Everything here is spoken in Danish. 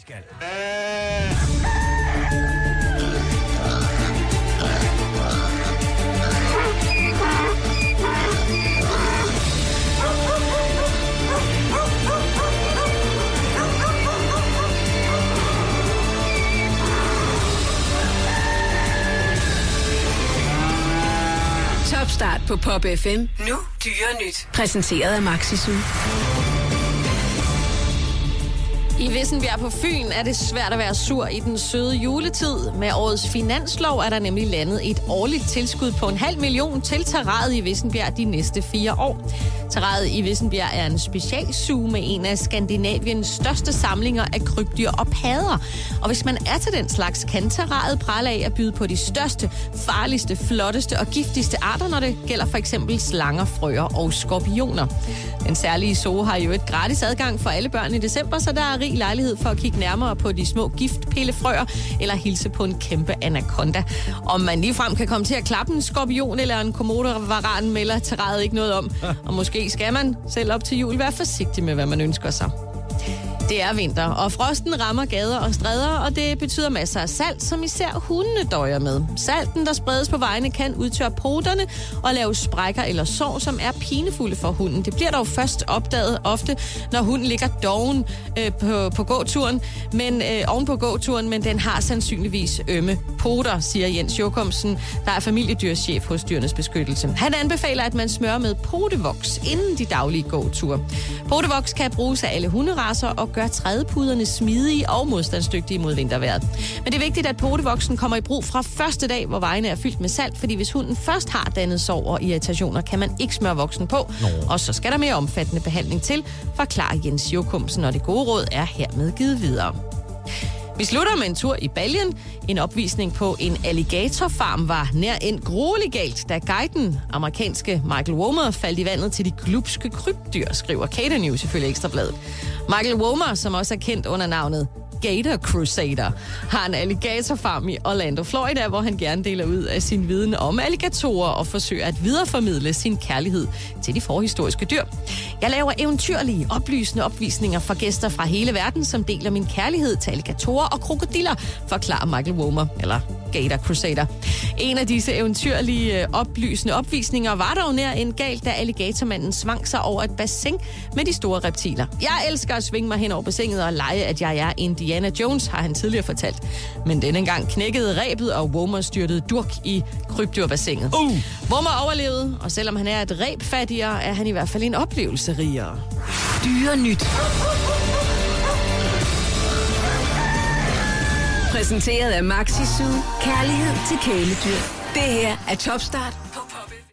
skal. Topstart på Pop FM. Nu dyre nyt. Præsenteret af Maxisul. I Vissenbjerg på Fyn er det svært at være sur i den søde juletid. Med årets finanslov er der nemlig landet et årligt tilskud på en halv million til terræet i Vissenbjerg de næste fire år. Terræet i Vissenbjerg er en specialsuge med en af Skandinaviens største samlinger af krybdyr og padder. Og hvis man er til den slags, kan terræet prale af at byde på de største, farligste, flotteste og giftigste arter, når det gælder for eksempel slanger, frøer og skorpioner. Den særlige zoo har jo et gratis adgang for alle børn i december, så der er rig lejlighed for at kigge nærmere på de små giftpillefrøer eller hilse på en kæmpe anaconda. Om man ligefrem kan komme til at klappe en skorpion eller en komodovaran, melder terraret ikke noget om. Og måske skal man selv op til jul være forsigtig med, hvad man ønsker sig. Det er vinter, og frosten rammer gader og stræder, og det betyder masser af salt, som især hundene døjer med. Salten, der spredes på vejene, kan udtørre poterne og lave sprækker eller sår, som er pinefulde for hunden. Det bliver dog først opdaget ofte, når hunden ligger doven øh, på, på gåturen, men øh, oven på gåturen, men den har sandsynligvis ømme poter, siger Jens Jokumsen, der er familiedyrschef hos Dyrenes Beskyttelse. Han anbefaler, at man smører med potevoks inden de daglige gåture. Potevoks kan bruges af alle hunderaser og gør trædepuderne smidige og modstandsdygtige mod vintervejret. Men det er vigtigt, at potevoksen kommer i brug fra første dag, hvor vejene er fyldt med salt, fordi hvis hunden først har dannet sår og irritationer, kan man ikke smøre voksen på. Nå. Og så skal der mere omfattende behandling til, forklarer Jens Jokumsen, og det gode råd er hermed givet videre. Vi slutter med en tur i Baljen. En opvisning på en alligatorfarm var nær en gruelig galt, da guiden, amerikanske Michael Womer, faldt i vandet til de glupske krybdyr, skriver Cater News ifølge Ekstrabladet. Michael Womer, som også er kendt under navnet Gator Crusader, har en alligatorfarm i Orlando, Florida, hvor han gerne deler ud af sin viden om alligatorer og forsøger at videreformidle sin kærlighed til de forhistoriske dyr. Jeg laver eventyrlige, oplysende opvisninger for gæster fra hele verden, som deler min kærlighed til alligatorer og krokodiller, forklarer Michael Womer, eller Gator Crusader. En af disse eventyrlige, øh, oplysende opvisninger var dog nær en galt, da alligatormanden svang sig over et bassin med de store reptiler. Jeg elsker at svinge mig hen over bassinet og lege, at jeg er en Indiana Jones, har han tidligere fortalt. Men denne gang knækkede rebet, og Womer styrtede durk i krybdyrbassinet. Uh. Womer overlevede, og selvom han er et reb fattigere, er han i hvert fald en oplevelse rigere. Dyre nyt. Præsenteret af Maxi Zoo. Kærlighed til kæledyr. Det her er Topstart